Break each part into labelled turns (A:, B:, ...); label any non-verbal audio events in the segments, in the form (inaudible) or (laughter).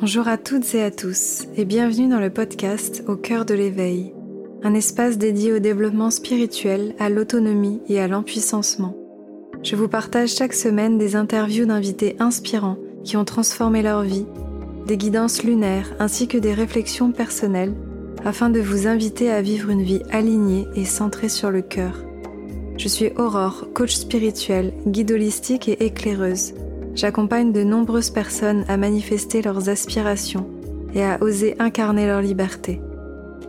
A: Bonjour à toutes et à tous et bienvenue dans le podcast Au cœur de l'éveil, un espace dédié au développement spirituel, à l'autonomie et à l'empuissancement. Je vous partage chaque semaine des interviews d'invités inspirants qui ont transformé leur vie, des guidances lunaires ainsi que des réflexions personnelles afin de vous inviter à vivre une vie alignée et centrée sur le cœur. Je suis Aurore, coach spirituel, guide holistique et éclaireuse j'accompagne de nombreuses personnes à manifester leurs aspirations et à oser incarner leur liberté.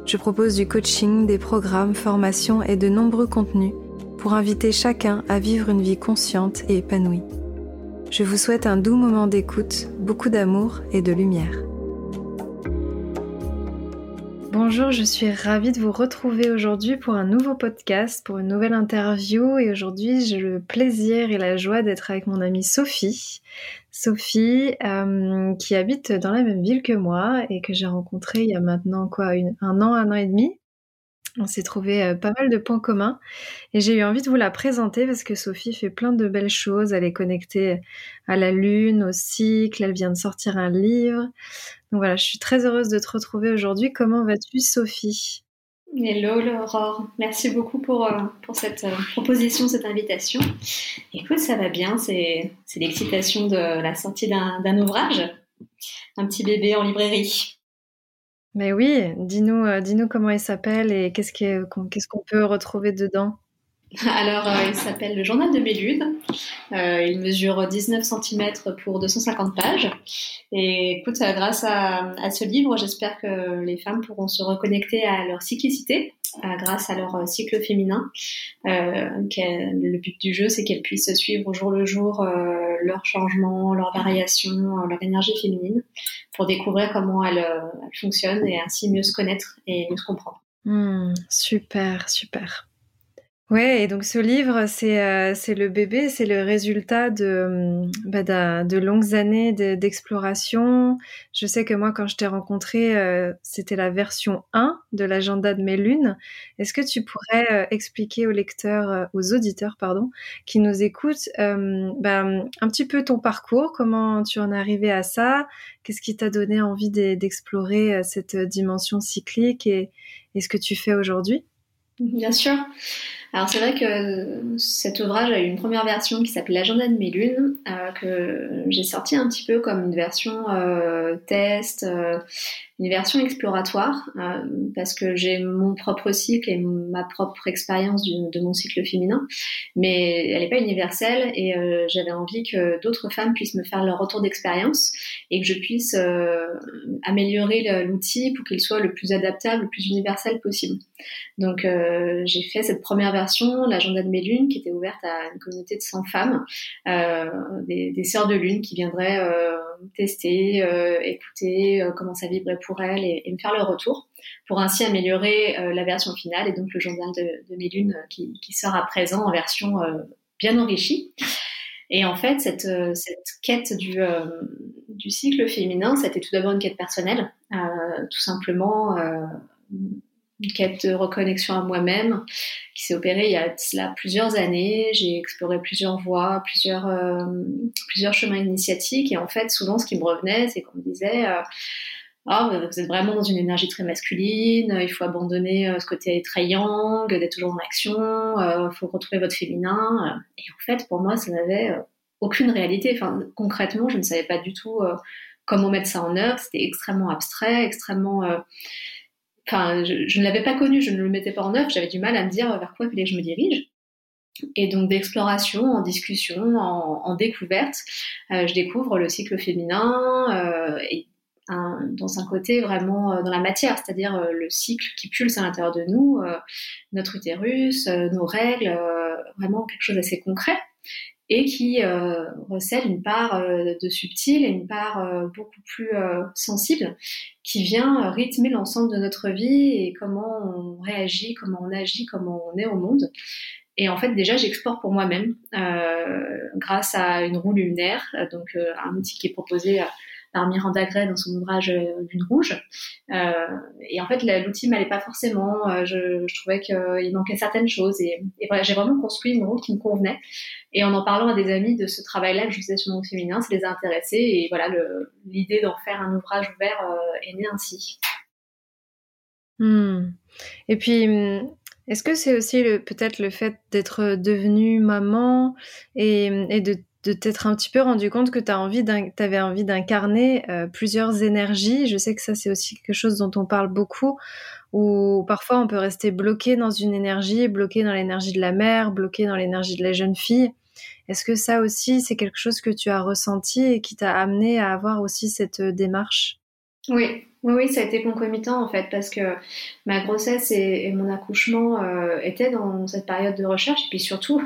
A: Je propose du coaching, des programmes, formations et de nombreux contenus pour inviter chacun à vivre une vie consciente et épanouie. Je vous souhaite un doux moment d'écoute, beaucoup d'amour et de lumière. Bonjour, je suis ravie de vous retrouver aujourd'hui pour un nouveau podcast, pour une nouvelle interview. Et aujourd'hui, j'ai le plaisir et la joie d'être avec mon amie Sophie. Sophie, euh, qui habite dans la même ville que moi et que j'ai rencontrée il y a maintenant quoi, un an, un an et demi. On s'est trouvé euh, pas mal de points communs et j'ai eu envie de vous la présenter parce que Sophie fait plein de belles choses. Elle est connectée à la lune, au cycle, elle vient de sortir un livre. Donc voilà, je suis très heureuse de te retrouver aujourd'hui. Comment vas-tu Sophie?
B: Hello Laurore, merci beaucoup pour, euh, pour cette euh, proposition, cette invitation. Écoute, ça va bien, c'est l'excitation de la sortie d'un ouvrage, un petit bébé en librairie.
A: Mais oui, dis-nous euh, dis-nous comment il s'appelle et qu'est-ce qu'on peut retrouver dedans (laughs)
B: alors, euh, il s'appelle le Journal de Mélude. Euh, il mesure 19 cm pour 250 pages. Et écoute, grâce à, ce livre, j'espère que les femmes pourront se reconnecter à leur cyclicité grâce à leur cycle féminin. le but du jeu, c'est qu'elles puissent suivre au jour le jour leurs changements, leurs variations, leur énergie féminine pour découvrir comment elles, fonctionnent et ainsi mieux se connaître et mieux se comprendre.
A: Hmm, super, super. Ouais, et donc ce livre, c'est euh, le bébé, c'est le résultat de, hum, bah, de longues années d'exploration. je sais que moi, quand je t'ai rencontré, euh, c'était la version 1 de l'agenda de mes lunes. Est-ce que tu pourrais euh, expliquer aux lecteurs, aux auditeurs, pardon, qui nous écoutent, bah, un petit peu ton parcours, comment tu en es arrivé à ça, qu'est-ce qui t'a donné envie d'explorer cette dimension cyclique et, et ce que tu fais aujourd'hui?
B: Bien sûr. Alors c'est vrai que cet ouvrage a eu une première version qui s'appelle L'agenda de mes lunes, euh, que j'ai sorti un petit peu comme une version euh, test, euh, une version exploratoire, euh, parce que j'ai mon propre cycle et ma propre expérience de mon cycle féminin, mais elle n'est pas universelle et euh, j'avais envie que d'autres femmes puissent me faire leur retour d'expérience et que je puisse améliorer l'outil pour qu'il soit le plus adaptable, le plus universel possible. Donc j'ai fait cette première version l'agenda de mes lunes, qui était ouverte à une communauté de 100 femmes, euh, des, des, sœurs de lune qui viendraient euh, tester, euh, écouter comment ça vibrait pour elles et, me faire leur retour, pour ainsi améliorer la version finale et donc le journal de, mes lunes qui, sort à présent en version bien enrichie. Et en fait, cette, cette quête du, du cycle féminin, c'était tout d'abord une quête personnelle, tout simplement une quête de reconnexion à moi-même qui s'est opérée il y a cela plusieurs années. J'ai exploré plusieurs voies, plusieurs, euh, plusieurs chemins initiatiques et en fait, souvent, ce qui me revenait, c'est qu'on me disait euh, oh, vous êtes vraiment dans une énergie très masculine, il faut abandonner euh, ce côté yang, d'être toujours en action, il faut retrouver votre féminin. Et en fait, pour moi, ça n'avait aucune réalité. Enfin, concrètement, je ne savais pas du tout comment mettre ça en œuvre. C'était extrêmement abstrait, extrêmement enfin, je, ne l'avais pas connu, je ne le mettais pas en œuvre, j'avais du mal à me dire vers quoi il fallait que je me dirige. Et donc d'exploration, en discussion, en, découverte, euh, je découvre le cycle féminin euh, dans un côté vraiment euh, dans la matière, c'est-à-dire le cycle qui pulse à l'intérieur de nous, notre utérus, nos règles, vraiment quelque chose d'assez concret et qui euh, recèle une part euh, de subtil et une part euh, beaucoup plus sensible qui vient rythmer l'ensemble de notre vie et comment on réagit, comment on agit, comment on est au monde. Et en fait, déjà, j'exporte pour moi-même grâce à une roue lunaire, donc un outil qui est proposé par Miranda Gray dans son ouvrage Lune rouge. et en fait, l'outil m'allait pas forcément. Je, je, trouvais qu'il manquait certaines choses. Et, voilà, j'ai vraiment construit une roue qui me convenait. Et en en parlant à des amis de ce travail-là que je faisais sur mon féminin, ça les a intéressés. Et voilà, l'idée d'en faire un ouvrage ouvert est née ainsi.
A: Hmm. Et puis, hmm, est-ce que c'est aussi peut-être le fait d'être devenue maman et, de, t'être un petit peu rendu compte que tu envie avais envie d'incarner euh, plusieurs énergies. Je sais que ça, c'est aussi quelque chose dont on parle beaucoup, où parfois on peut rester bloqué dans une énergie, bloqué dans l'énergie de la mère, bloqué dans l'énergie de la jeune fille. Est-ce que ça aussi, c'est quelque chose que tu as ressenti et qui t'a amené à avoir aussi cette euh, démarche?
B: Oui, oui, oui, ça a été concomitant en fait, parce que ma grossesse et, mon accouchement euh, étaient dans cette période de recherche, et puis surtout,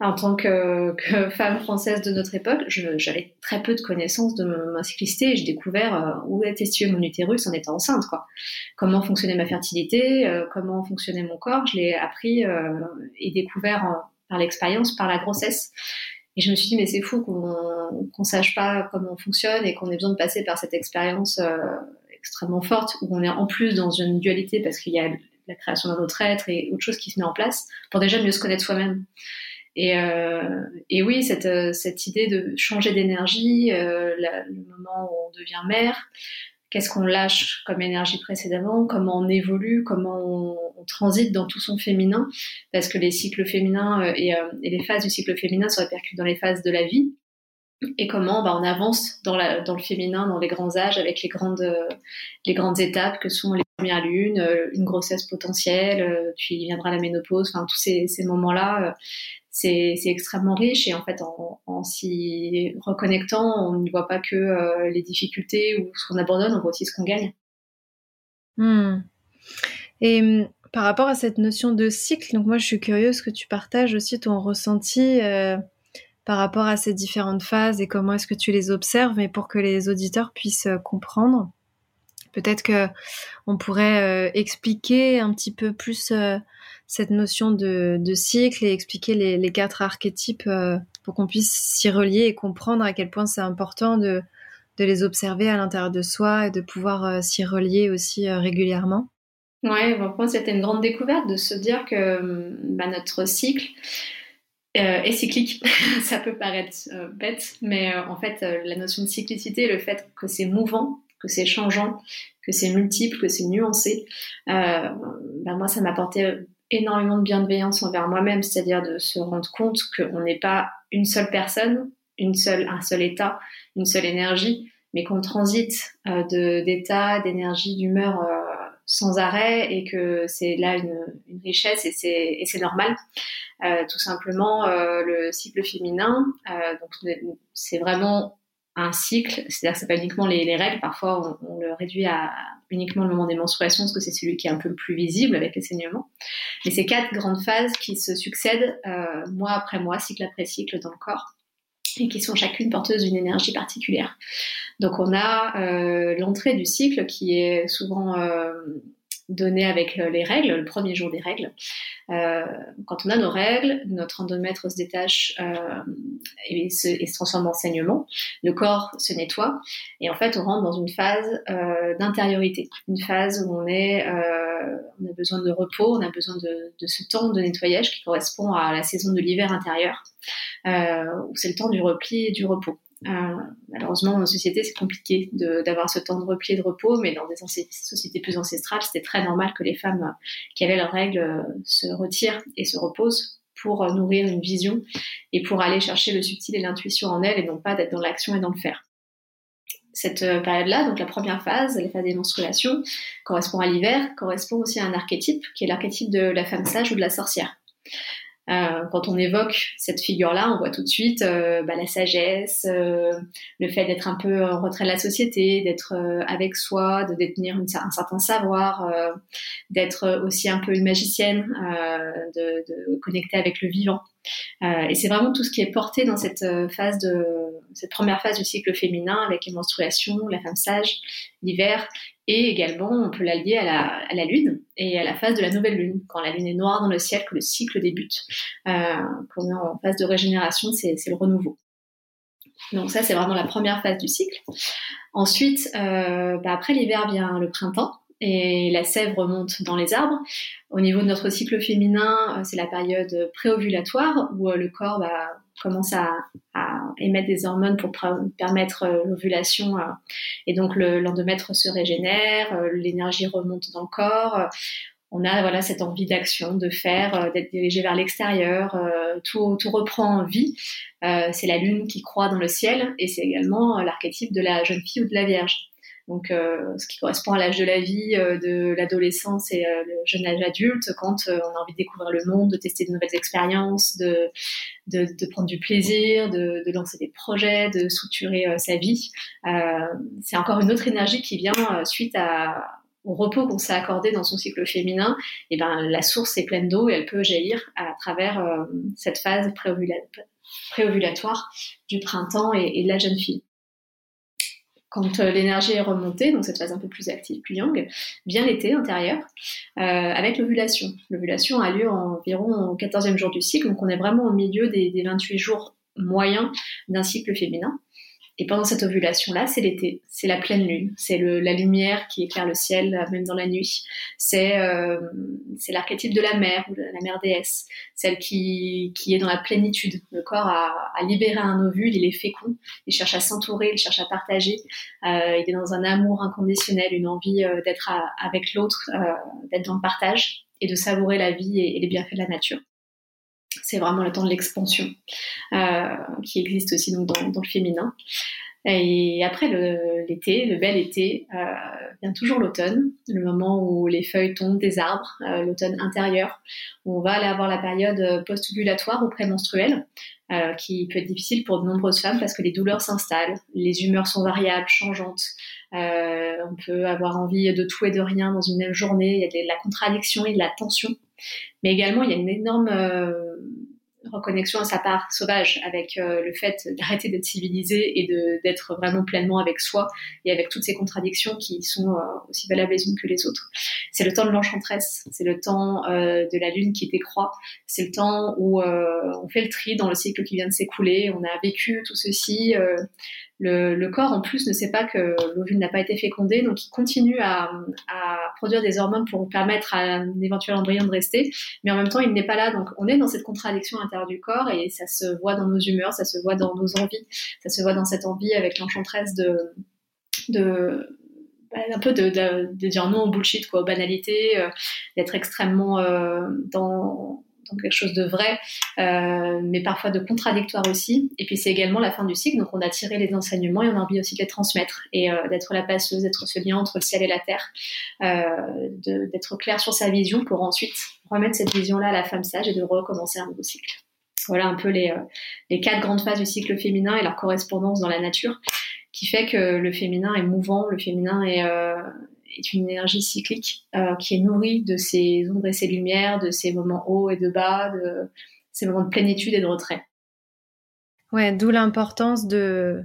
B: en tant que, (laughs) femme française de notre époque, j'avais très peu de connaissances de ma cyclicité et j'ai découvert euh, où était situé mon utérus en étant enceinte, quoi. Comment fonctionnait ma fertilité, euh, comment fonctionnait mon corps, je l'ai appris et découvert par l'expérience, par la grossesse. Et je me suis dit, mais c'est fou qu'on qu'on sache pas comment on fonctionne et qu'on ait besoin de passer par cette expérience extrêmement forte, où on est en plus dans une dualité parce qu'il y a la création d'un autre être et autre chose qui se met en place pour déjà mieux se connaître soi-même. Et, euh, et, oui, cette, euh, cette, idée de changer d'énergie, euh, le moment où on devient mère, qu'est-ce qu'on lâche comme énergie précédemment, comment on évolue, comment on, transite dans tout son féminin, parce que les cycles féminins et, les phases du cycle féminin se répercutent dans les phases de la vie et comment bah, on avance dans, le féminin, dans les grands âges, avec les grandes, étapes que sont les premières lunes, une grossesse potentielle, puis viendra la ménopause, enfin tous ces, moments-là, c'est, extrêmement riche et en fait en, s'y reconnectant, on ne voit pas que les difficultés ou ce qu'on abandonne, on voit aussi ce qu'on gagne.
A: Hmm. Et hum, par rapport à cette notion de cycle, donc moi je suis curieuse que tu partages aussi ton ressenti par rapport à ces différentes phases et comment est-ce que tu les observes, mais pour que les auditeurs puissent euh, comprendre. Peut-être que on pourrait euh, expliquer un petit peu plus euh, cette notion de, cycle et expliquer les, quatre archétypes pour qu'on puisse s'y relier et comprendre à quel point c'est important de, les observer à l'intérieur de soi et de pouvoir s'y relier aussi régulièrement.
B: Ouais, pour moi c'était une grande découverte de se dire que bah, notre cycle, euh, et cyclique. (laughs) ça peut paraître euh, bête, mais euh, en fait, la notion de cyclicité, le fait que c'est mouvant, que c'est changeant, que c'est multiple, que c'est nuancé, ben moi, ça m'apportait énormément de bienveillance envers moi-même, c'est-à-dire de se rendre compte qu'on n'est pas une seule personne, une seule, un seul état, une seule énergie, mais qu'on transite de d'état, d'énergie, d'humeur sans arrêt et que c'est là une, une, richesse et c'est normal. Euh, tout simplement, euh, le cycle féminin, euh, donc c'est vraiment un cycle, c'est-à-dire que c'est pas uniquement les, les règles, parfois on, le réduit à uniquement le moment des menstruations parce que c'est celui qui est un peu plus visible avec les saignements. Mais c'est quatre grandes phases qui se succèdent euh, mois après mois, cycle après cycle dans le corps et qui sont chacune porteuses d'une énergie particulière. Donc on a euh, l'entrée du cycle qui est souvent euh, donnée avec euh, les règles, le premier jour des règles. Euh, quand on a nos règles, notre endomètre se détache euh, et, se, et, se, transforme en saignement, le corps se nettoie et en fait on rentre dans une phase euh, d'intériorité, une phase où on est, euh, on a besoin de repos, on a besoin de, de, ce temps de nettoyage qui correspond à la saison de l'hiver intérieur, euh, où c'est le temps du repli et du repos. Euh, malheureusement, dans nos sociétés, c'est compliqué d'avoir ce temps de repli et de repos, mais dans des sociétés plus ancestrales, c'était très normal que les femmes euh, qui avaient leurs règles euh, se retirent et se reposent pour nourrir une vision et pour aller chercher le subtil et l'intuition en elles et non pas d'être dans l'action et dans le faire. Cette période-là, donc la première phase, les phases des menstruations, correspond à l'hiver, correspond aussi à un archétype qui est l'archétype de la femme sage ou de la sorcière. Euh, quand on évoque cette figure-là, on voit tout de suite euh, bah, la sagesse, euh, le fait d'être un peu en retrait de la société, d'être avec soi, de détenir un certain savoir, d'être aussi un peu une magicienne, de, de, connecter avec le vivant. et c'est vraiment tout ce qui est porté dans cette phase de cette première phase du cycle féminin avec les menstruations, la femme sage, l'hiver et également, on peut l'allier à la, à la lune et à la phase de la nouvelle lune, quand la lune est noire dans le ciel, que le cycle débute. Euh, quand en phase de régénération, c'est le renouveau. Donc ça, c'est vraiment la première phase du cycle. Ensuite, bah, après l'hiver vient le printemps et la sève remonte dans les arbres. Au niveau de notre cycle féminin, c'est la période préovulatoire où le corps bah, commence à, émettre des hormones pour permettre euh, l'ovulation euh, et donc l'endomètre se régénère, euh, l'énergie remonte dans le corps. On a voilà cette envie d'action, de faire, d'être dirigé vers l'extérieur. tout, tout reprend vie. c'est la lune qui croît dans le ciel et c'est également l'archétype de la jeune fille ou de la vierge donc euh, ce qui correspond à l'âge de la vie, euh, de l'adolescence et euh, le jeune âge adulte, quand on a envie de découvrir le monde, de tester de nouvelles expériences, de, prendre du plaisir, de, lancer des projets, de structurer sa vie. c'est encore une autre énergie qui vient suite au repos qu'on s'est accordé dans son cycle féminin, et ben la source est pleine d'eau et elle peut jaillir à travers cette phase préovulatoire du printemps et, de la jeune fille. Quand euh, l'énergie est remontée, donc cette phase un peu plus active, plus yang, vient l'été intérieur, euh, avec l'ovulation. L'ovulation a lieu environ au 14e jour du cycle, donc on est vraiment au milieu des, des 28 jours moyens d'un cycle féminin. Et pendant cette ovulation-là, c'est l'été, c'est la pleine lune, c'est la lumière qui éclaire le ciel, euh, même dans la nuit. C'est euh, l'archétype de la mère, ou la mère déesse, celle qui, est dans la plénitude. Le corps a, a libéré un ovule, il est fécond, il cherche à s'entourer, il cherche à partager, euh, il est dans un amour inconditionnel, une envie d'être avec l'autre, d'être dans le partage et de savourer la vie et les bienfaits de la nature c'est vraiment le temps de l'expansion euh, qui existe aussi dans, le féminin. Et après l'été, le, bel été, euh, vient toujours l'automne, le moment où les feuilles tombent des arbres, euh, l'automne intérieur, où on va aller avoir la période post-ovulatoire ou prémenstruelle, euh, qui peut être difficile pour de nombreuses femmes parce que les douleurs s'installent, les humeurs sont variables, changeantes. On peut avoir envie de tout et de rien dans une même journée. Il y a de la contradiction et de la tension. Mais également, il y a une énorme reconnexion à sa part sauvage avec euh, le fait d'arrêter d'être civilisé et d'être vraiment pleinement avec soi et avec toutes ces contradictions qui sont euh, aussi valables les unes que les autres. C'est le temps de l'enchantresse, c'est le temps de la lune qui décroît, c'est le temps où on fait le tri dans le cycle qui vient de s'écouler, on a vécu tout ceci, le, corps, en plus, ne sait pas que l'ovule n'a pas été fécondé, donc il continue à, produire des hormones pour permettre à un éventuel embryon de rester, mais en même temps, il n'est pas là. Donc, on est dans cette contradiction intérieure du corps et ça se voit dans nos humeurs, ça se voit dans nos envies, ça se voit dans cette envie avec l'enchantresse de, de bah, un peu de, de, dire non au bullshit, quoi, aux banalités, euh, d'être extrêmement euh, dans quelque chose de vrai, euh, mais parfois de contradictoire aussi. Et puis c'est également la fin du cycle, donc on a tiré les enseignements et on a envie aussi de les transmettre et euh, d'être la passeuse, d'être ce lien entre le ciel et la terre, euh, d'être clair sur sa vision pour ensuite remettre cette vision-là à la femme sage et de recommencer un nouveau cycle. Voilà un peu les, les quatre grandes phases du cycle féminin et leur correspondance dans la nature, qui fait que le féminin est mouvant, le féminin est, est une énergie cyclique euh, qui est nourrie de ces ombres et ces lumières, de ces moments hauts et de bas, de ces moments de plénitude et de retrait.
A: Ouais, d'où l'importance de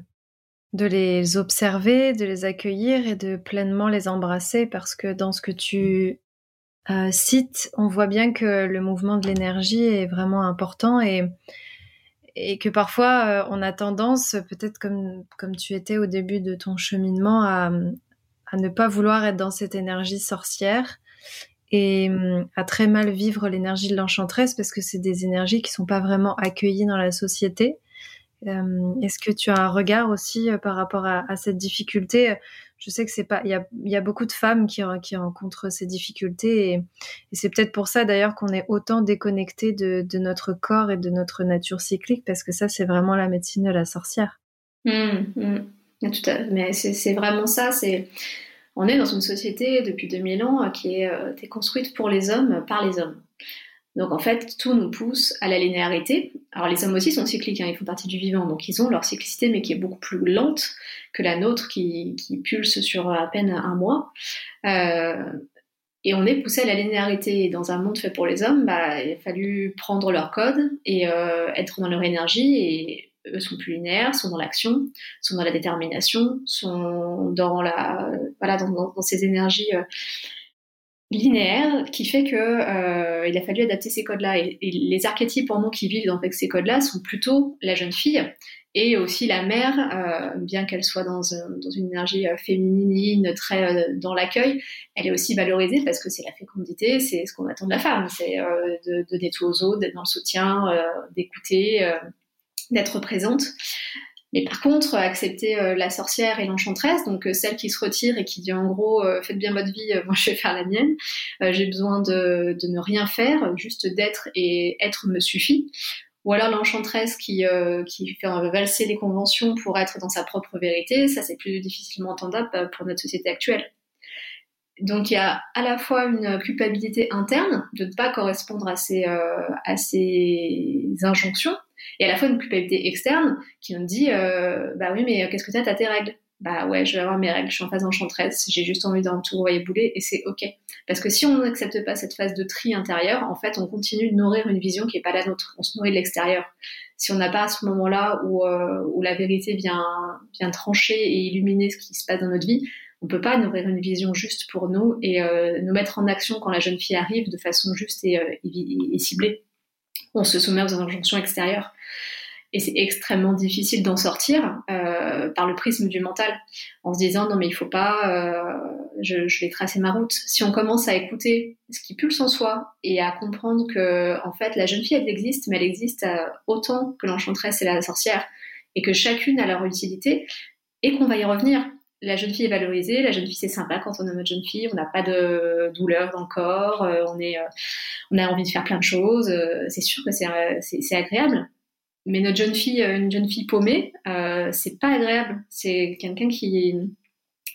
A: de les observer, de les accueillir et de pleinement les embrasser parce que dans ce que tu euh, cites, on voit bien que le mouvement de l'énergie est vraiment important et et que parfois euh, on a tendance, peut-être comme comme tu étais au début de ton cheminement, à, à ne pas vouloir être dans cette énergie sorcière et hum, à très mal vivre l'énergie de l'enchantresse parce que c'est des énergies qui sont pas vraiment accueillies dans la société. Hum, est-ce que tu as un regard aussi euh, par rapport à, cette difficulté? Je sais que c'est pas, il y a, beaucoup de femmes qui, rencontrent ces difficultés et, c'est peut-être pour ça d'ailleurs qu'on est autant déconnecté de, notre corps et de notre nature cyclique parce que ça c'est vraiment la médecine de la sorcière.
B: Mmh, mmh. Mais c'est vraiment ça. On est dans une société depuis 2000 ans qui est, euh, construite pour les hommes par les hommes. Donc en fait, tout nous pousse à la linéarité. Alors les hommes aussi sont cycliques, hein, ils font partie du vivant, donc ils ont leur cyclicité, mais qui est beaucoup plus lente que la nôtre, qui, pulse sur à peine un mois. Euh, et on est poussé à la linéarité. dans un monde fait pour les hommes, bah, il a fallu prendre leur code et euh, être dans leur énergie et eux sont plus linéaires, sont dans l'action, sont dans la détermination, sont dans la voilà dans, ces énergies euh, linéaires qui fait que euh, il a fallu adapter ces codes-là. Et, les archétypes en nous qui vivent dans ces codes-là sont plutôt la jeune fille Et aussi la mère, euh, bien qu'elle soit dans, dans, une énergie féminine, très dans l'accueil, elle est aussi valorisée parce que c'est la fécondité, c'est ce qu'on attend de la femme, c'est de donner tout aux autres, d'être dans le soutien, d'écouter, d'être présente. Mais par contre, accepter la sorcière et l'enchanteresse, donc celle qui se retire et qui dit en gros faites bien votre vie, moi je vais faire la mienne. J'ai besoin de, de, ne rien faire, juste d'être et être me suffit ou alors l'enchanteresse qui, euh, qui fait valser les conventions pour être dans sa propre vérité, ça c'est plus difficilement entendable euh, pour notre société actuelle. Donc il y a à la fois une culpabilité interne de ne pas correspondre à ces, euh, à ces injonctions, et à la fois une culpabilité externe qui nous dit euh, bah oui mais qu'est-ce que t'as t'as tes règles? Bah ouais, je vais avoir mes règles, je suis en phase enchanteresse, j'ai juste envie d'un tout envoyer bouler et c'est ok. Parce que si on n'accepte pas cette phase de tri intérieur, en fait, on continue de nourrir une vision qui est pas la nôtre. On se nourrit de l'extérieur. Si on n'a pas à ce moment-là où, euh, où la vérité vient, vient trancher et illuminer ce qui se passe dans notre vie, on peut pas nourrir une vision juste pour nous et euh, nous mettre en action quand la jeune fille arrive de façon juste et, euh, et ciblée. On se soumet aux injonctions extérieures et c'est extrêmement difficile d'en sortir euh, par le prisme du mental, en se disant non mais il faut pas, euh, je, je, vais tracer ma route. Si on commence à écouter ce qui pulse en soi et à comprendre que en fait la jeune fille elle existe, mais elle existe euh, autant que l'enchanteresse et la sorcière, et que chacune a leur utilité, et qu'on va y revenir. La jeune fille est valorisée, la jeune fille c'est sympa quand on est notre jeune fille, on n'a pas de douleur dans le corps, euh, on est, euh, on a envie de faire plein de choses, c'est sûr que c'est agréable mais notre jeune fille, euh, une jeune fille paumée, euh, c'est pas agréable. C'est quelqu'un qui,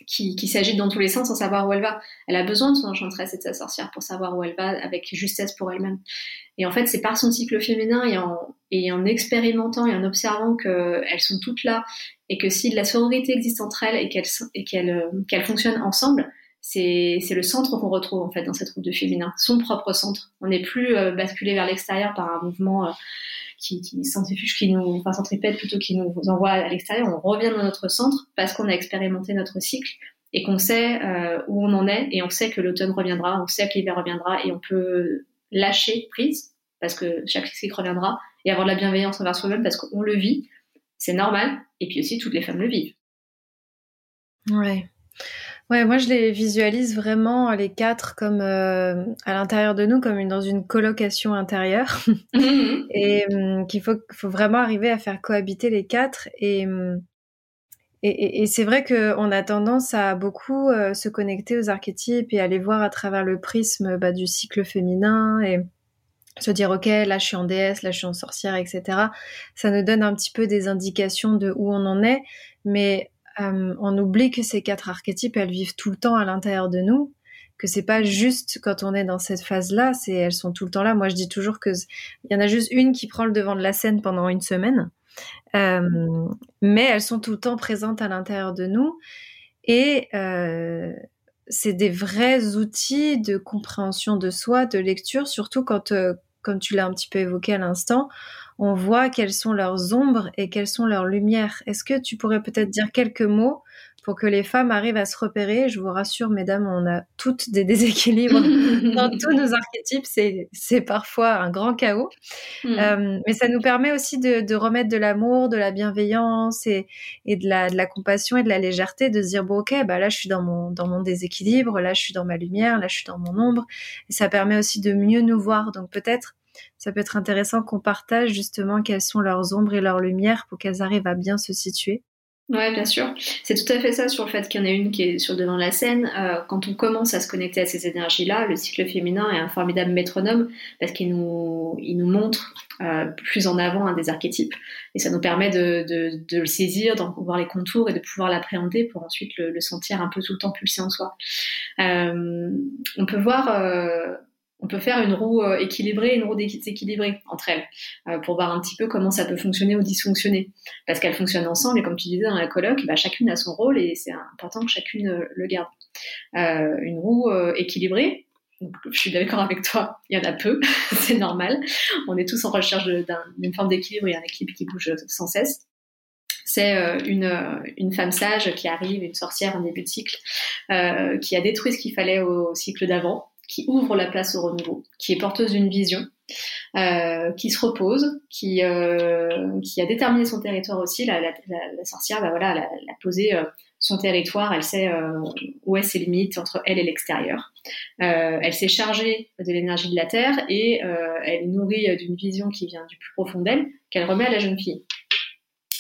B: qui, qui s'agite dans tous les sens sans savoir où elle va. Elle a besoin de son enchanteresse et de sa sorcière pour savoir où elle va avec justesse pour elle-même. Et en fait, c'est par son cycle féminin et en, et en expérimentant et en observant qu'elles sont toutes là et que si la sororité existe entre elles et qu'elles qu'elles euh, qu'elles fonctionnent ensemble, c'est le centre qu'on retrouve en fait dans cette groupe de féminin, son propre centre. On n'est plus euh, basculé vers l'extérieur par un mouvement euh, qui, qui centrifuge, qui nous, enfin centripète plutôt, qui nous envoie à l'extérieur. On revient dans notre centre parce qu'on a expérimenté notre cycle et qu'on sait euh, où on en est et on sait que l'automne reviendra, on sait que l'hiver reviendra et on peut lâcher prise parce que chaque cycle reviendra et avoir de la bienveillance envers soi-même parce qu'on le vit, c'est normal et puis aussi toutes les femmes le vivent.
A: Ouais. Ouais, moi je les visualise vraiment les quatre comme euh, à l'intérieur de nous, comme une, dans une colocation intérieure, (laughs) mhm. et hum, qu'il faut, faut vraiment arriver à faire cohabiter les quatre. Et, hum, et, et, c'est vrai qu'on a tendance à beaucoup euh, se connecter aux archétypes et à les voir à travers le prisme bah, du cycle féminin et se dire ok là je suis en déesse, là je suis en sorcière, etc. Ça nous donne un petit peu des indications de où on en est, mais euh, on oublie que ces quatre archétypes, elles vivent tout le temps à l'intérieur de nous, que c'est pas juste quand on est dans cette phase-là, c'est elles sont tout le temps là. Moi, je dis toujours que il y en a juste une qui prend le devant de la scène pendant une semaine, euh, mais elles sont tout le temps présentes à l'intérieur de nous et euh, c'est des vrais outils de compréhension de soi, de lecture, surtout quand, comme tu l'as un petit peu évoqué à l'instant, on voit quelles sont leurs ombres et quelles sont leurs lumières. Est-ce que tu pourrais peut-être dire quelques mots pour que les femmes arrivent à se repérer? Je vous rassure, mesdames, on a toutes des déséquilibres (laughs) dans tous nos archétypes. C'est parfois un grand chaos. Hmm. Euh, mais ça nous permet aussi de, remettre de l'amour, de la bienveillance et, de, la, de, la, compassion et de la légèreté, de se dire, bon, ok, bah là, je suis dans mon, dans mon déséquilibre, là, je suis dans ma lumière, là, je suis dans mon ombre. Et ça permet aussi de mieux nous voir. Donc peut-être ça peut être intéressant qu'on partage justement quelles sont leurs ombres et leurs lumières pour qu'elles arrivent à bien se situer.
B: Ouais, bien sûr. C'est tout à fait ça sur le fait qu'il y en a une qui est sur le devant de la scène. Euh, quand on commence à se connecter à ces énergies-là, le cycle féminin est un formidable métronome parce qu'il nous, il nous montre euh, plus en avant un des archétypes et ça nous permet de, de, le saisir, d'en voir les contours et de pouvoir l'appréhender pour ensuite le, sentir un peu tout le temps pulser en soi. Euh, on peut voir on peut faire une roue euh, équilibrée et une roue déséquilibrée entre elles euh, pour voir un petit peu comment ça peut fonctionner ou dysfonctionner. Parce qu'elles fonctionnent ensemble et comme tu disais dans la colloque, bah, chacune a son rôle et c'est important que chacune euh, le garde. une roue équilibrée, je suis d'accord avec toi, il y en a peu, (laughs) c'est normal. On est tous en recherche d'une forme d'équilibre et un équilibre qui bouge sans cesse. C'est une, une, femme sage qui arrive, une sorcière en début de cycle, qui a détruit ce qu'il fallait au cycle d'avant, qui ouvre la place au renouveau, qui est porteuse d'une vision, qui se repose, qui, qui a déterminé son territoire aussi. La, sorcière, bah voilà, elle a, posé son territoire, elle sait où est ses limites entre elle et l'extérieur. elle s'est chargée de l'énergie de la Terre et elle nourrit d'une vision qui vient du plus profond d'elle, qu'elle remet à la jeune fille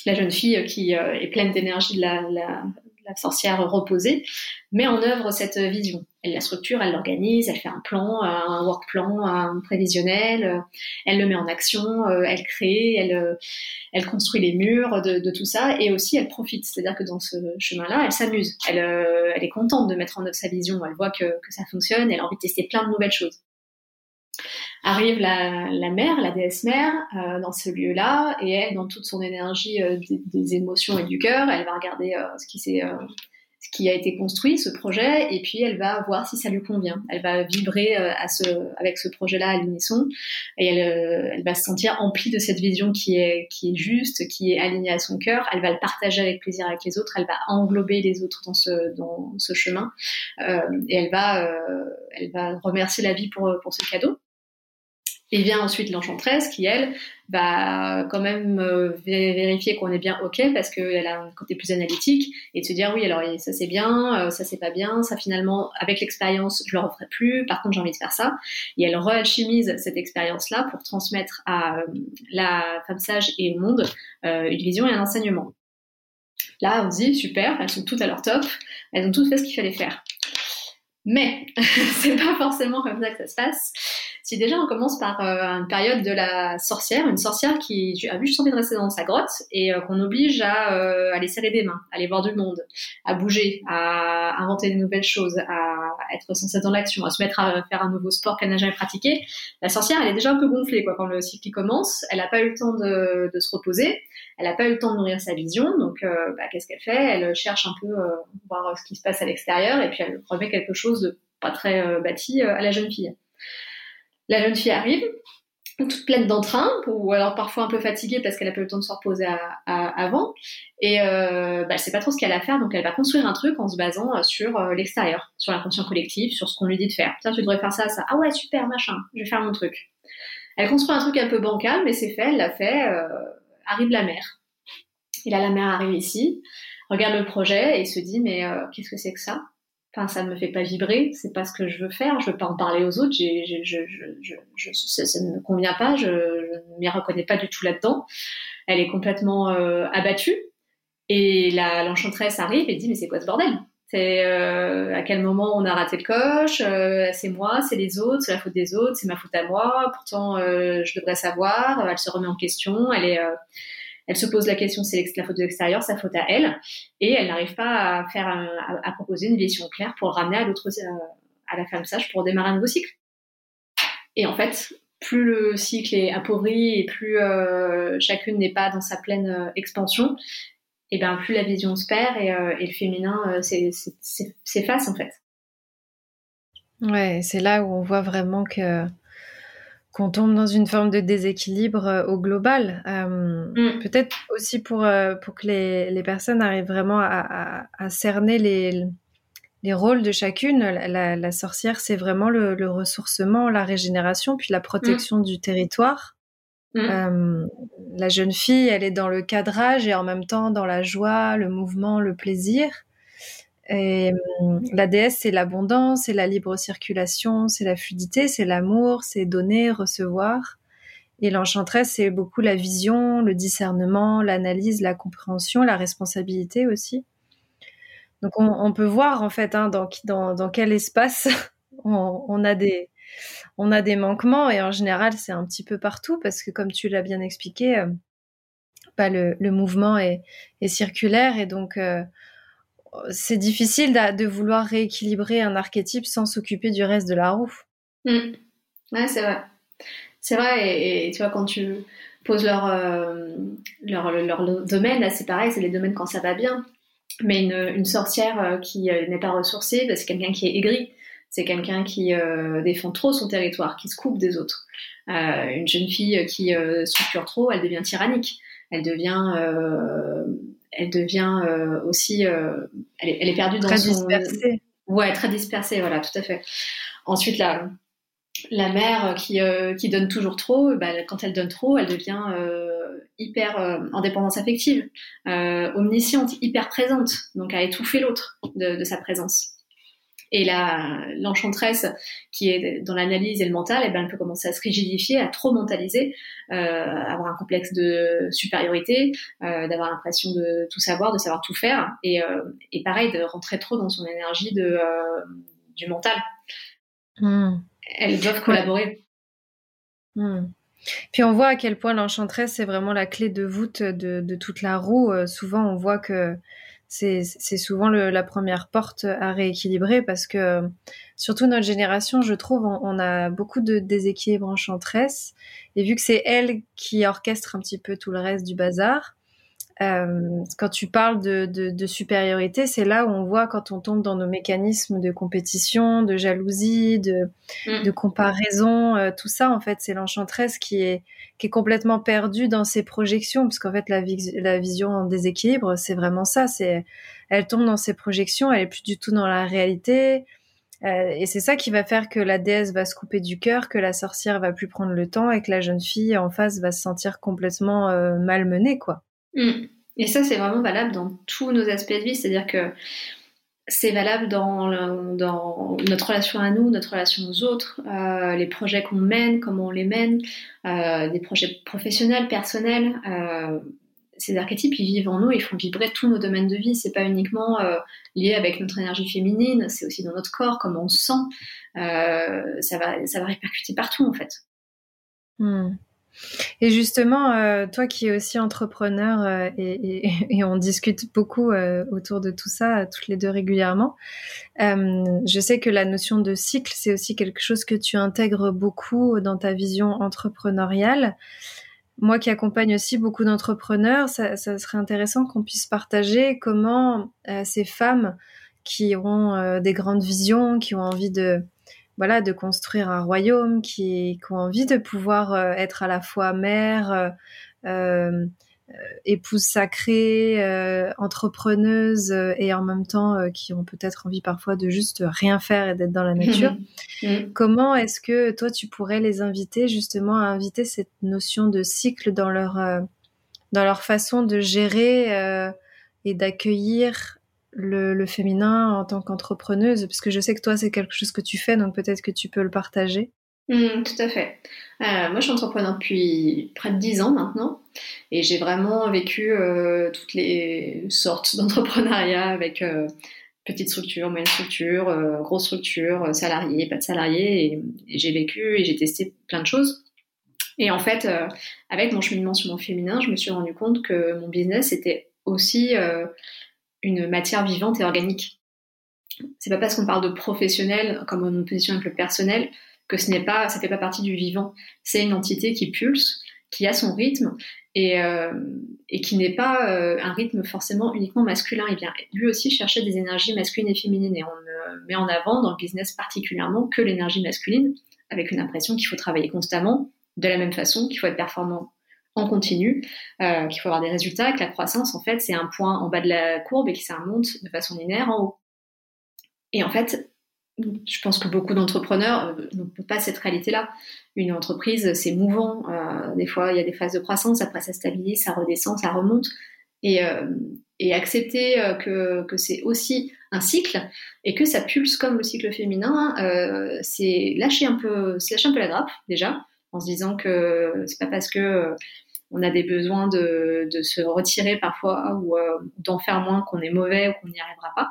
B: la jeune fille qui est pleine d'énergie de la, la sorcière reposée, met en œuvre cette vision. Elle la structure, elle l'organise, elle fait un plan, un work plan, un prévisionnel, elle le met en action, euh, elle crée, elle, euh, elle construit les murs de, tout ça et aussi elle profite. C'est-à-dire que dans ce chemin-là, elle s'amuse. Elle, euh, elle est contente de mettre en œuvre sa vision. Elle voit que, que ça fonctionne. Elle a envie de tester plein de nouvelles choses. Arrive la, la mère, la déesse mère, dans ce lieu-là, et elle, dans toute son énergie des, émotions et du cœur, elle va regarder ce qui s'est ce qui a été construit, ce projet, et puis elle va voir si ça lui convient. Elle va vibrer euh, à ce, avec ce projet-là à l'unisson, et elle, euh, elle, va se sentir emplie de cette vision qui est, qui est juste, qui est alignée à son cœur. Elle va le partager avec plaisir avec les autres. Elle va englober les autres dans ce, dans ce chemin, euh, et elle va, euh, elle va remercier la vie pour, pour ce cadeau. Et vient ensuite l'enchanteresse qui, elle, va quand même euh, vérifier qu'on est bien OK parce qu'elle a un côté plus analytique et de se dire oui, alors ça c'est bien, euh, ça c'est pas bien, ça finalement, avec l'expérience, je le referai plus, par contre j'ai envie de faire ça. Et elle realchimise cette expérience-là pour transmettre à euh, la femme sage et au monde une vision et un enseignement. Là, on se dit super, elles sont toutes à leur top, elles ont toutes fait ce qu'il fallait faire. Mais (laughs) c'est pas forcément comme ça que ça se passe. Si déjà on commence par euh, une période de la sorcière, une sorcière qui a juste envie de rester dans sa grotte et euh, qu'on oblige à euh, aller serrer des mains, à aller voir du monde, à bouger, à inventer de nouvelles choses, à être sans cesse dans l'action, à se mettre à faire un nouveau sport qu'elle n'a jamais pratiqué, la sorcière elle est déjà un peu gonflée quoi quand le cycle commence. Elle n'a pas eu le temps de, de, se reposer, elle n'a pas eu le temps de nourrir sa vision, donc bah, qu'est-ce qu'elle fait? Elle cherche un peu voir ce qui se passe à l'extérieur et puis elle remet quelque chose de pas très bâti à la jeune fille. La jeune fille arrive, toute pleine d'entrain, ou alors parfois un peu fatiguée parce qu'elle a pas eu le temps de se reposer avant. Et euh, bah, elle sait pas trop ce qu'elle a à faire, donc elle va construire un truc en se basant euh, sur euh, l'extérieur, sur l'inconscient collectif, sur ce qu'on lui dit de faire. Tiens, tu devrais faire ça, ça. Ah ouais, super, machin, je vais faire mon truc. Elle construit un truc un peu bancal, mais c'est fait, elle l'a fait. Euh, arrive la mère. Et là, la mère arrive ici, regarde le projet et se dit, mais qu'est-ce que c'est que ça? Enfin, ça ne me fait pas vibrer, c'est pas ce que je veux faire, je veux pas en parler aux autres, ça, ne me convient pas, je, ne m'y reconnais pas du tout là-dedans. Elle est complètement euh, abattue. Et la, l'enchanteresse arrive et dit, mais c'est quoi ce bordel? C'est euh, à quel moment on a raté le coche, euh, c'est moi, c'est les autres, c'est la faute des autres, c'est ma faute à moi, pourtant je devrais savoir, elle se remet en question, elle est elle se pose la question, c'est la faute de l'extérieur, sa faute à elle, et elle n'arrive pas à faire, à, proposer une vision claire pour ramener à l'autre, euh, à la femme sage pour démarrer un nouveau cycle. Et en fait, plus le cycle est appauvri et plus euh, chacune n'est pas dans sa pleine euh, expansion, et ben plus la vision se perd et, et le féminin s'efface en fait.
A: Ouais, c'est là où on voit vraiment que qu'on tombe dans une forme de déséquilibre euh, au global. Euh, mm. Peut-être aussi pour, euh, pour que les, les, personnes arrivent vraiment à, à, cerner les, les, rôles de chacune. La, la sorcière, c'est vraiment le, le, ressourcement, la régénération, puis la protection mm. du territoire. Mm. la jeune fille, elle est dans le cadrage et en même temps dans la joie, le mouvement, le plaisir. Et hum, la déesse, c'est l'abondance, c'est la libre circulation, c'est la fluidité, c'est l'amour, c'est donner, recevoir. Et l'enchanteresse, c'est beaucoup la vision, le discernement, l'analyse, la compréhension, la responsabilité aussi. Donc on, peut voir en fait hein, dans, dans, dans, quel espace (laughs) on, a des, on a des manquements et en général c'est un petit peu partout parce que comme tu l'as bien expliqué, euh, bah, le, le, mouvement est, est, circulaire et donc euh, c'est difficile de, vouloir rééquilibrer un archétype sans s'occuper du reste de la roue.
B: Mm. Ouais, c'est vrai. C'est vrai, et, tu vois, quand tu poses leur, euh, leur, leur, domaine, c'est pareil, c'est les domaines quand ça va bien. Mais une, sorcière euh, qui euh, n'est pas ressourcée, bah, c'est quelqu'un qui est aigri. C'est quelqu'un qui défend trop son territoire, qui se coupe des autres. une jeune fille qui structure trop, elle devient tyrannique. Elle devient elle devient euh, aussi, euh, elle, est, elle, est, perdue dans
A: très
B: son...
A: dispersée.
B: Ouais, très dispersée, voilà, tout à fait. Ensuite, la, la mère qui, qui donne toujours trop, bah, quand elle donne trop, elle devient hyper en dépendance affective, omnisciente, hyper présente, donc à étouffer l'autre de, de, sa présence. Et la l'enchanteresse qui est dans l'analyse et le mental, eh ben, elle peut commencer à se rigidifier, à trop mentaliser, euh, avoir un complexe de supériorité, euh, d'avoir l'impression de tout savoir, de savoir tout faire, et, euh, et pareil de rentrer trop dans son énergie de euh, du mental. Hmm. Elles doivent collaborer.
A: Hmm. Puis on voit à quel point l'enchanteresse c'est vraiment la clé de voûte de, de toute la roue. Souvent on voit que c'est souvent le, la première porte à rééquilibrer parce que surtout notre génération, je trouve, on, a beaucoup de déséquilibre enchanteresse et vu que c'est elle qui orchestre un petit peu tout le reste du bazar, euh, quand tu parles de, de, de supériorité, c'est là où on voit quand on tombe dans nos mécanismes de compétition, de jalousie, de, mm. de comparaison, euh, tout ça en fait, c'est l'enchanteresse qui est qui est complètement perdue dans ses projections, parce qu'en fait la, la vision en déséquilibre, c'est vraiment ça, c'est elle tombe dans ses projections, elle est plus du tout dans la réalité. Euh, et c'est ça qui va faire que la déesse va se couper du cœur, que la sorcière va plus prendre le temps et que la jeune fille en face va se sentir complètement euh, malmenée, quoi.
B: Mm. Et ça, c'est vraiment valable dans tous nos aspects de vie, c'est-à-dire que c'est valable dans, notre relation à nous, notre relation aux autres, euh, les projets qu'on mène, comment on les mène, euh, des projets professionnels, personnels. Euh, ces archétypes, ils vivent en nous, ils font vibrer tous nos domaines de vie. C'est pas uniquement euh, lié avec notre énergie féminine, c'est aussi dans notre corps, comment on se sent. Ça va, ça va répercuter partout en fait.
A: Hmm. Et justement, euh, toi qui es aussi entrepreneur euh, (laughs) et, on discute beaucoup euh, autour de tout ça, toutes les deux régulièrement, je sais que la notion de cycle, c'est aussi quelque chose que tu intègres beaucoup dans ta vision entrepreneuriale. Moi qui accompagne aussi beaucoup d'entrepreneurs, ça, ça, serait intéressant qu'on puisse partager comment ces femmes qui ont des grandes visions, qui ont envie de voilà, de construire un royaume qui, qui ont envie de pouvoir euh, être à la fois mère, euh, euh, épouse sacrée, entrepreneuse et en même temps qui ont peut-être envie parfois de juste rien faire et d'être dans la nature. (laughs) Mm. Comment est-ce que toi tu pourrais les inviter justement à inviter cette notion de cycle dans leur dans leur façon de gérer et d'accueillir le, féminin en tant qu'entrepreneuse Parce que je sais que toi, c'est quelque chose que tu fais, donc peut-être que tu peux le partager.
B: Mmh, tout à fait. Euh, moi, je suis entrepreneur depuis près de 10 ans maintenant et j'ai vraiment vécu euh, toutes les sortes (laughs) d'entrepreneuriat avec euh, petite structure, moyenne structure, grosse structure, salarié, pas de salarié et, et j'ai vécu et j'ai testé plein de choses. Et en fait, avec mon cheminement sur mon féminin, je me suis rendu compte que mon business était aussi une matière vivante et organique. C'est pas parce qu'on parle de professionnel, comme on positionne avec le personnel, que ce n'est pas, ça fait pas partie du vivant. C'est une entité qui pulse, qui a son rythme et, euh, et qui n'est pas euh, un rythme forcément uniquement masculin. Il vient lui aussi chercher des énergies masculines et féminines et on ne met en avant dans le business particulièrement que l'énergie masculine, avec une impression qu'il faut travailler constamment, de la même façon qu'il faut être performant en continu, euh, qu'il faut avoir des résultats, que la croissance, en fait, c'est un point en bas de la courbe et que ça remonte de façon linéaire en haut. Et en fait, je pense que beaucoup d'entrepreneurs euh, n'ont pas cette réalité-là. Une entreprise, c'est mouvant. Euh, des fois, il y a des phases de croissance, après ça stabilise, ça redescend, ça remonte. Et, accepter que, que c'est aussi un cycle et que ça pulse comme le cycle féminin, c'est lâcher un peu, lâcher un peu la grappe déjà, en se disant que c'est pas parce que on a des besoins de, se retirer parfois ou euh, d'en faire moins qu'on est mauvais ou qu'on n'y arrivera pas.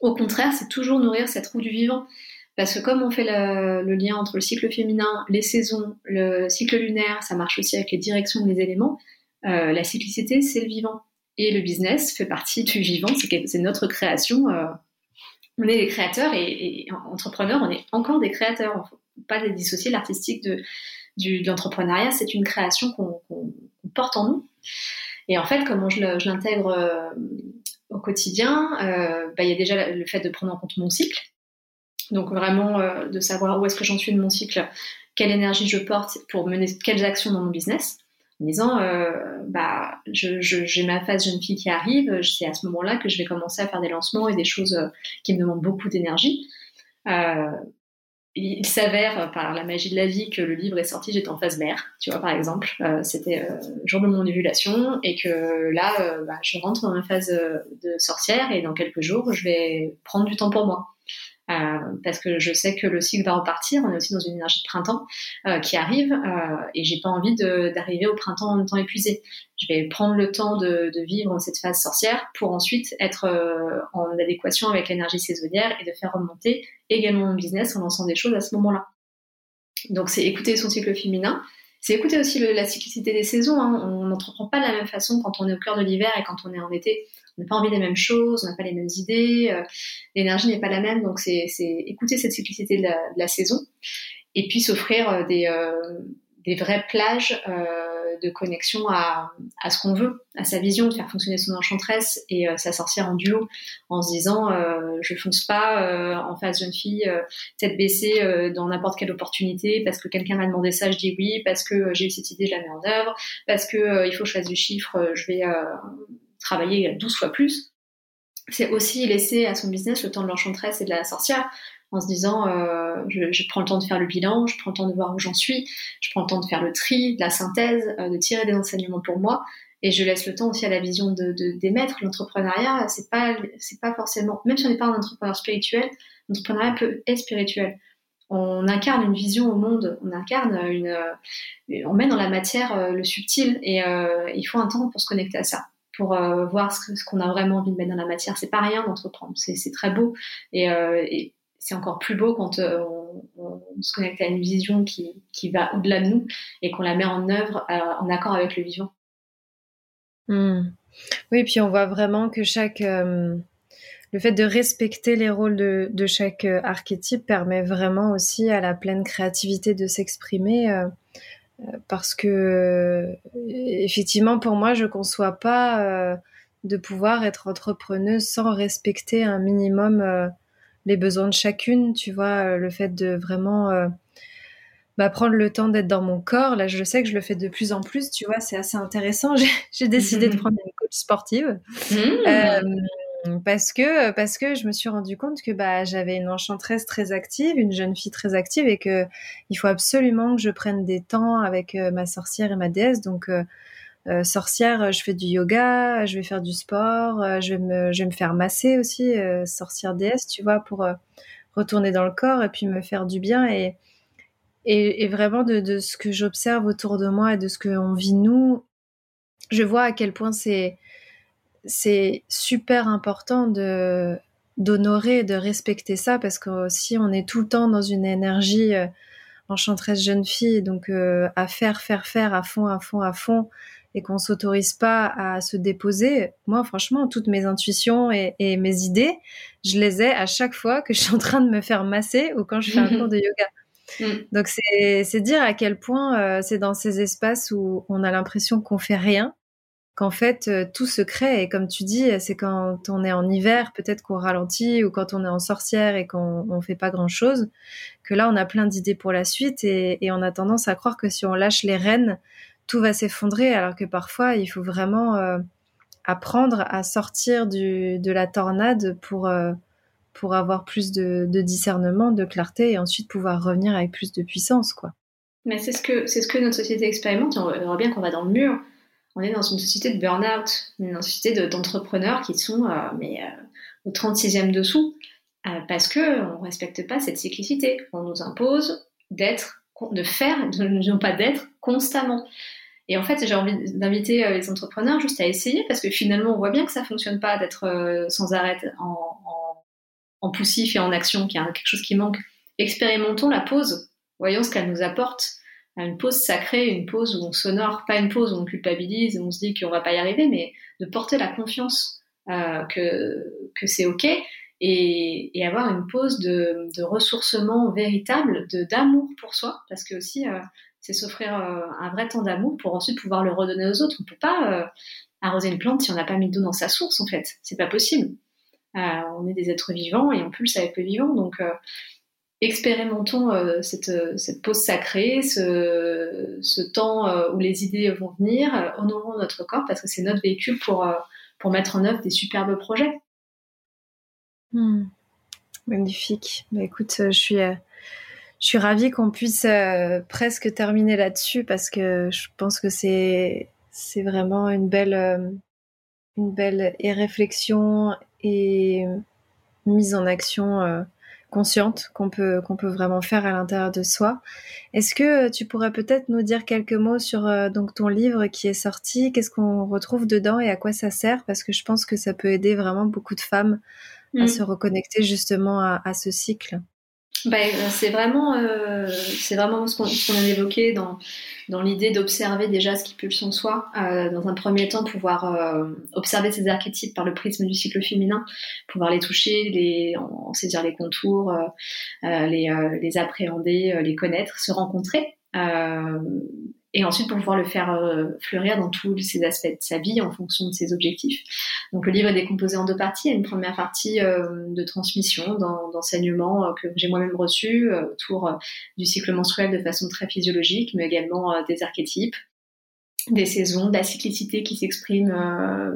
B: Au contraire, c'est toujours nourrir cette roue du vivant. Parce que comme on fait le, lien entre le cycle féminin, les saisons, le cycle lunaire, ça marche aussi avec les directions des éléments, euh, la cyclicité, c'est le vivant. Et le business fait partie du vivant, c'est notre création. Euh, on est des créateurs et, et, entrepreneurs, on est encore des créateurs. Il ne faut pas dissocier l'artistique de, du, de l'entrepreneuriat, c'est une création qu'on porte en nous. Et en fait, comment je l'intègre euh, au quotidien, euh, bah, il y a déjà le fait de prendre en compte mon cycle. Donc vraiment euh, de savoir où est-ce que j'en suis de mon cycle, quelle énergie je porte pour mener quelles actions dans mon business. En disant, bah, j'ai ma phase jeune fille qui arrive, c'est à ce moment-là que je vais commencer à faire des lancements et des choses qui me demandent beaucoup d'énergie. Il s'avère par la magie de la vie que le livre est sorti, j'étais en phase mère, tu vois par exemple, c'était le jour de mon ovulation et que là bah, je rentre dans ma phase de sorcière et dans quelques jours je vais prendre du temps pour moi. Euh, parce que je sais que le cycle va repartir. On est aussi dans une énergie de printemps euh, qui arrive euh, et j'ai pas envie d'arriver au printemps en même temps épuisé. Je vais prendre le temps de, de vivre cette phase sorcière pour ensuite être en adéquation avec l'énergie saisonnière et de faire remonter également mon business en lançant des choses à ce moment-là. Donc c'est écouter son cycle féminin, c'est écouter aussi la cyclicité des saisons. Hein. On n'entreprend pas de la même façon quand on est au cœur de l'hiver et quand on est en été. On n'a pas envie des mêmes choses, on n'a pas les mêmes idées, euh, l'énergie n'est pas la même. Donc c'est écouter cette cyclicité de la, de la saison et puis s'offrir euh, des, euh, des vraies plages de connexion à, à ce qu'on veut, à sa vision, de faire fonctionner son enchanteresse et sa sorcière en duo, en se disant je fonce pas en face jeune fille tête baissée dans n'importe quelle opportunité parce que quelqu'un m'a demandé ça, je dis oui, parce que j'ai eu cette idée, je la mets en œuvre, parce que il faut que je fasse du chiffre, je vais travailler 12 fois plus. C'est aussi laisser à son business le temps de l'enchanteresse et de la sorcière en se disant euh, je, prends le temps de faire le bilan, je prends le temps de voir où j'en suis, je prends le temps de faire le tri, de la synthèse, euh, de tirer des enseignements pour moi et je laisse le temps aussi à la vision de, d'émettre l'entrepreneuriat. C'est pas c'est pas forcément même si on n'est pas un entrepreneur spirituel, l'entrepreneuriat peut être spirituel. On incarne une vision au monde, on incarne une, on met dans la matière euh, le subtil et il faut un temps pour se connecter à ça pour euh, voir ce, qu'on a vraiment envie de mettre dans la matière. C'est pas rien d'entreprendre, c'est très beau euh, et, c'est encore plus beau quand euh, on, se connecte à une vision qui, va au-delà de nous et qu'on la met en œuvre en accord avec le vivant.
A: Hmm. Oui, puis on voit vraiment que chaque le fait de respecter les rôles de, chaque archétype permet vraiment aussi à la pleine créativité de s'exprimer parce que effectivement pour moi je conçois pas euh, de pouvoir être entrepreneuse sans respecter un minimum euh, les besoins de chacune tu vois euh, le fait de vraiment bah, prendre le temps d'être dans mon corps. Là je sais que je le fais de plus en plus tu vois c'est assez intéressant. (laughs) J'ai décidé de prendre une coach sportive. Mmh parce que parce que je me suis rendu compte que bah j'avais une enchanteresse très active, une jeune fille très active et que il faut absolument que je prenne des temps avec euh, ma sorcière et ma déesse. Donc euh, euh, sorcière, je fais du yoga, je vais faire du sport, je vais me faire masser aussi sorcière déesse, tu vois, pour retourner dans le corps et puis me faire du bien et vraiment de, ce que j'observe autour de moi et de ce qu'on vit nous, je vois à quel point c'est super important de d'honorer, de respecter ça parce que si on est tout le temps dans une énergie euh, enchanteresse jeune fille, donc euh, à faire, faire, faire à fond, à fond, à fond, et qu'on s'autorise pas à se déposer, moi franchement, toutes mes intuitions et, mes idées, je les ai à chaque fois que je suis en train de me faire masser ou quand je fais un (laughs) cours de yoga. Mm. Donc c'est dire à quel point euh, c'est dans ces espaces où on a l'impression qu'on fait rien qu'en fait euh, tout se crée et comme tu dis c'est quand on est en hiver peut-être qu'on ralentit ou quand on est en sorcière et qu'on on fait pas grand chose que là on a plein d'idées pour la suite et, on a tendance à croire que si on lâche les rênes tout va s'effondrer alors que parfois il faut vraiment euh, apprendre à sortir de la tornade pour euh, pour avoir plus de, discernement de clarté et ensuite pouvoir revenir avec plus de puissance quoi
B: mais c'est ce que c'est ce que notre société expérimente on voit bien qu'on va dans le mur on est dans une société de burn-out, une société d'entrepreneurs qui sont euh, mais, au 36e dessous, parce qu'on ne respecte pas cette cyclicité. On nous impose d'être, de faire, de, non pas d'être constamment. Et en fait, j'ai envie d'inviter les entrepreneurs juste à essayer, parce que finalement, on voit bien que ça fonctionne pas d'être sans arrêt en, poussif et en action, qu'il y a quelque chose qui manque. Expérimentons la pause, voyons ce qu'elle nous apporte. Une pause sacrée, une pause où on s'honore, pas une pause où on culpabilise, où on se dit qu'on va pas y arriver, mais de porter la confiance euh, que, c'est ok et, avoir une pause de, ressourcement véritable, d'amour pour soi, parce que aussi euh, c'est s'offrir euh, un vrai temps d'amour pour ensuite pouvoir le redonner aux autres. On peut pas euh, arroser une plante si on n'a pas mis d'eau dans sa source en fait, c'est pas possible. Euh, on est des êtres vivants et on pulse avec le vivant, donc expérimentons cette, cette, pause sacrée, ce, ce temps où les idées vont venir, honorons notre corps parce que c'est notre véhicule pour, pour mettre en œuvre des superbes projets.
A: Hmm. Magnifique. Bah, écoute, je suis, Je suis ravie qu'on puisse presque terminer là-dessus parce que je pense que c'est c'est vraiment une belle une belle réflexion et mise en action consciente qu'on peut qu'on peut vraiment faire à l'intérieur de soi. Est-ce que euh, tu pourrais peut-être nous dire quelques mots sur euh, donc ton livre qui est sorti, qu'est-ce qu'on retrouve dedans et à quoi ça sert? Parce que je pense que ça peut aider vraiment beaucoup de femmes à mm. se reconnecter justement à ce cycle.
B: Ben, euh, c'est vraiment, euh, c'est vraiment ce qu'on a évoqué dans, dans l'idée d'observer déjà ce qui pulse en soi. Euh, dans un premier temps, pouvoir euh, observer ces archétypes par le prisme du cycle féminin, pouvoir les toucher, les, en, saisir les contours, euh, les, les appréhender, les connaître, se rencontrer et ensuite pour pouvoir le faire euh, fleurir dans tous ces aspects de sa vie en fonction de ses objectifs. Donc le livre est décomposé en deux parties. Il y a une première partie euh, de transmission, d'enseignement euh, que j'ai moi-même reçu autour du cycle menstruel de façon très physiologique, mais également des archétypes, des saisons, de la cyclicité qui s'exprime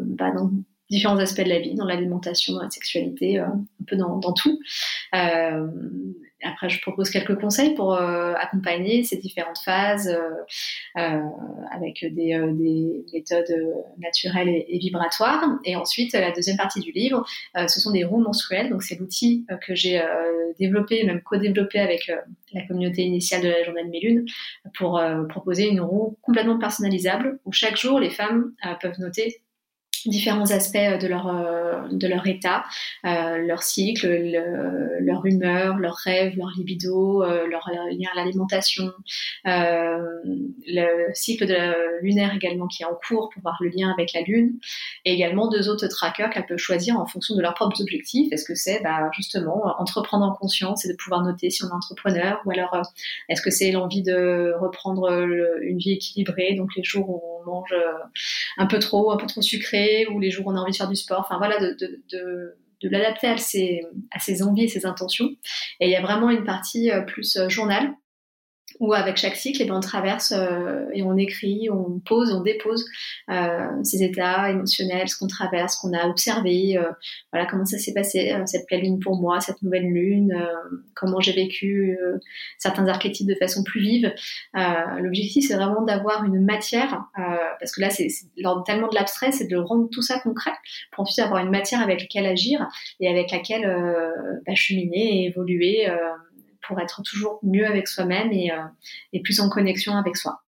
B: bah, dans différents aspects de la vie, dans l'alimentation, dans la sexualité, un peu dans, tout. Euh, après, je propose quelques conseils pour euh, accompagner ces différentes phases euh, euh avec des, euh, des, méthodes naturelles et, vibratoires. Et ensuite, la deuxième partie du livre, ce sont des roues menstruelles. Donc, c'est l'outil que j'ai développé, même co-développé avec la communauté initiale de la Journée de mes lunes, pour proposer une roue complètement personnalisable où chaque jour, les femmes peuvent noter différents aspects euh, de leur euh, de leur état, euh, leur cycle, leur humeur, leurs rêves, leur libido, leur lien à l'alimentation, le cycle de la lunaire également qui est en cours pour voir le lien avec la lune, et également deux autres trackers qu'elles peuvent choisir en fonction de leurs propres objectifs. Est-ce que c'est bah, justement entreprendre en conscience et de pouvoir noter si on est entrepreneur, ou alors est-ce que c'est l'envie de reprendre une vie équilibrée, donc les jours où on mange un peu trop, un peu trop sucré ou les jours où on a envie de faire du sport. Enfin voilà, de, de, de, l'adapter à ses, à ses envies et ses intentions. Et il y a vraiment une partie euh, plus euh, journal où avec chaque cycle, eh ben, on traverse euh, et on écrit, on pose, on dépose euh, ces états émotionnels, ce qu'on traverse, ce qu'on a observé, euh, voilà comment ça s'est passé euh, cette pleine lune pour moi, cette nouvelle lune, comment j'ai vécu certains archétypes de façon plus vive. L'objectif, c'est vraiment d'avoir une matière, parce que là, c'est tellement de l'abstrait, c'est de rendre tout ça concret pour ensuite avoir une matière avec laquelle agir et avec laquelle bah, cheminer et évoluer pour être toujours mieux avec soi-même et, euh, plus en connexion avec soi.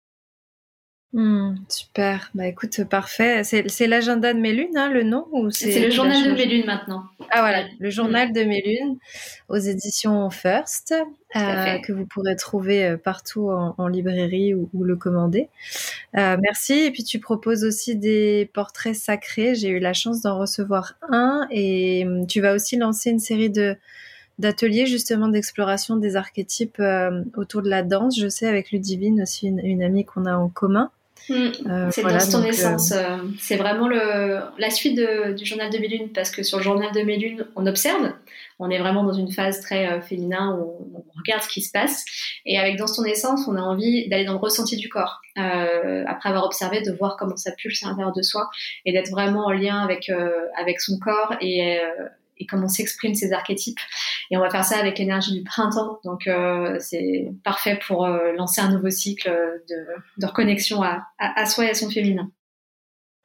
A: Hmm, super, bah écoute, parfait. C'est l'agenda de mes lunes, hein, le nom
B: C'est le journal de mes lunes maintenant.
A: Ah voilà, le journal de mes lunes aux éditions First, euh, que vous pourrez trouver euh, partout en, librairie ou, le commander. merci. Et puis tu proposes aussi des portraits sacrés. J'ai eu la chance d'en recevoir un et hum, tu vas aussi lancer une série de d'ateliers justement d'exploration des archétypes euh, autour de la danse. Je sais avec Ludivine aussi une, amie qu'on a en commun.
B: Mm. Euh, c'est dans ton euh, essence. c'est vraiment le, la suite du journal de Mélune parce que sur le journal de Mélune, on observe. On est vraiment dans une phase très féminin où on, regarde ce qui se passe. Et avec Dans ton essence, on a envie d'aller dans le ressenti du corps. après avoir observé, de voir comment ça pulse à l'intérieur de soi et d'être vraiment en lien avec, avec son corps et et comment s'expriment ces archétypes. Et on va faire ça avec l'énergie du printemps. Donc euh, c'est parfait pour euh, lancer un nouveau cycle de, de reconnexion à, à, soi et à son féminin.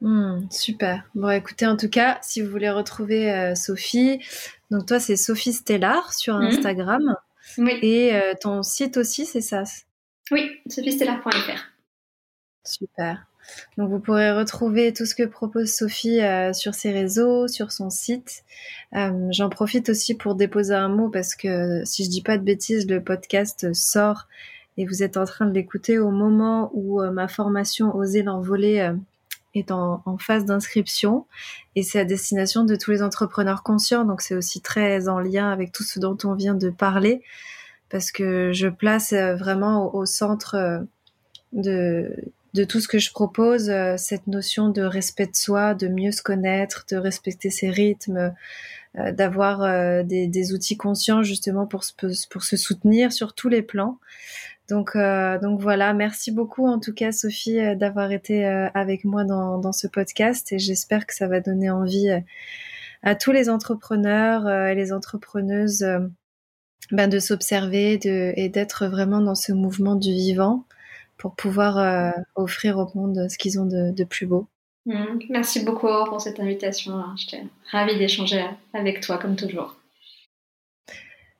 A: Hmm, super. Bon, écoutez, en tout cas, si vous voulez retrouver euh, Sophie, donc toi, c'est Sophie Stellar sur hmm. Instagram. Oui. Et ton site aussi, c'est ça?
B: Oui, sophiestellar.fr.
A: Super. Donc vous pourrez retrouver tout ce que propose Sophie euh, sur ses réseaux, sur son site. Euh, j'en profite aussi pour déposer un mot parce que si je dis pas de bêtises, le podcast sort et vous êtes en train de l'écouter au moment où euh, ma formation Oser l'envoler est en, en phase d'inscription et c'est à destination de tous les entrepreneurs conscients. Donc c'est aussi très en lien avec tout ce dont on vient de parler parce que je place vraiment au centre de de tout ce que je propose, euh, cette notion de respect de soi, de mieux se connaître, de respecter ses rythmes, euh, d'avoir euh, des, outils conscients justement pour se, pour se soutenir sur tous les plans. Donc, donc voilà, merci beaucoup en tout cas Sophie d'avoir été avec moi dans, ce podcast. Et j'espère que ça va donner envie à tous les entrepreneurs et les entrepreneuses ben, de s'observer et d'être vraiment dans ce mouvement du vivant pour pouvoir euh, offrir au monde ce qu'ils ont de, plus beau.
B: Mmh. Merci beaucoup pour cette invitation. Hein. J'étais ravie d'échanger avec toi comme toujours.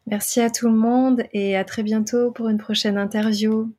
A: Merci à tout le monde et à très bientôt pour une prochaine interview.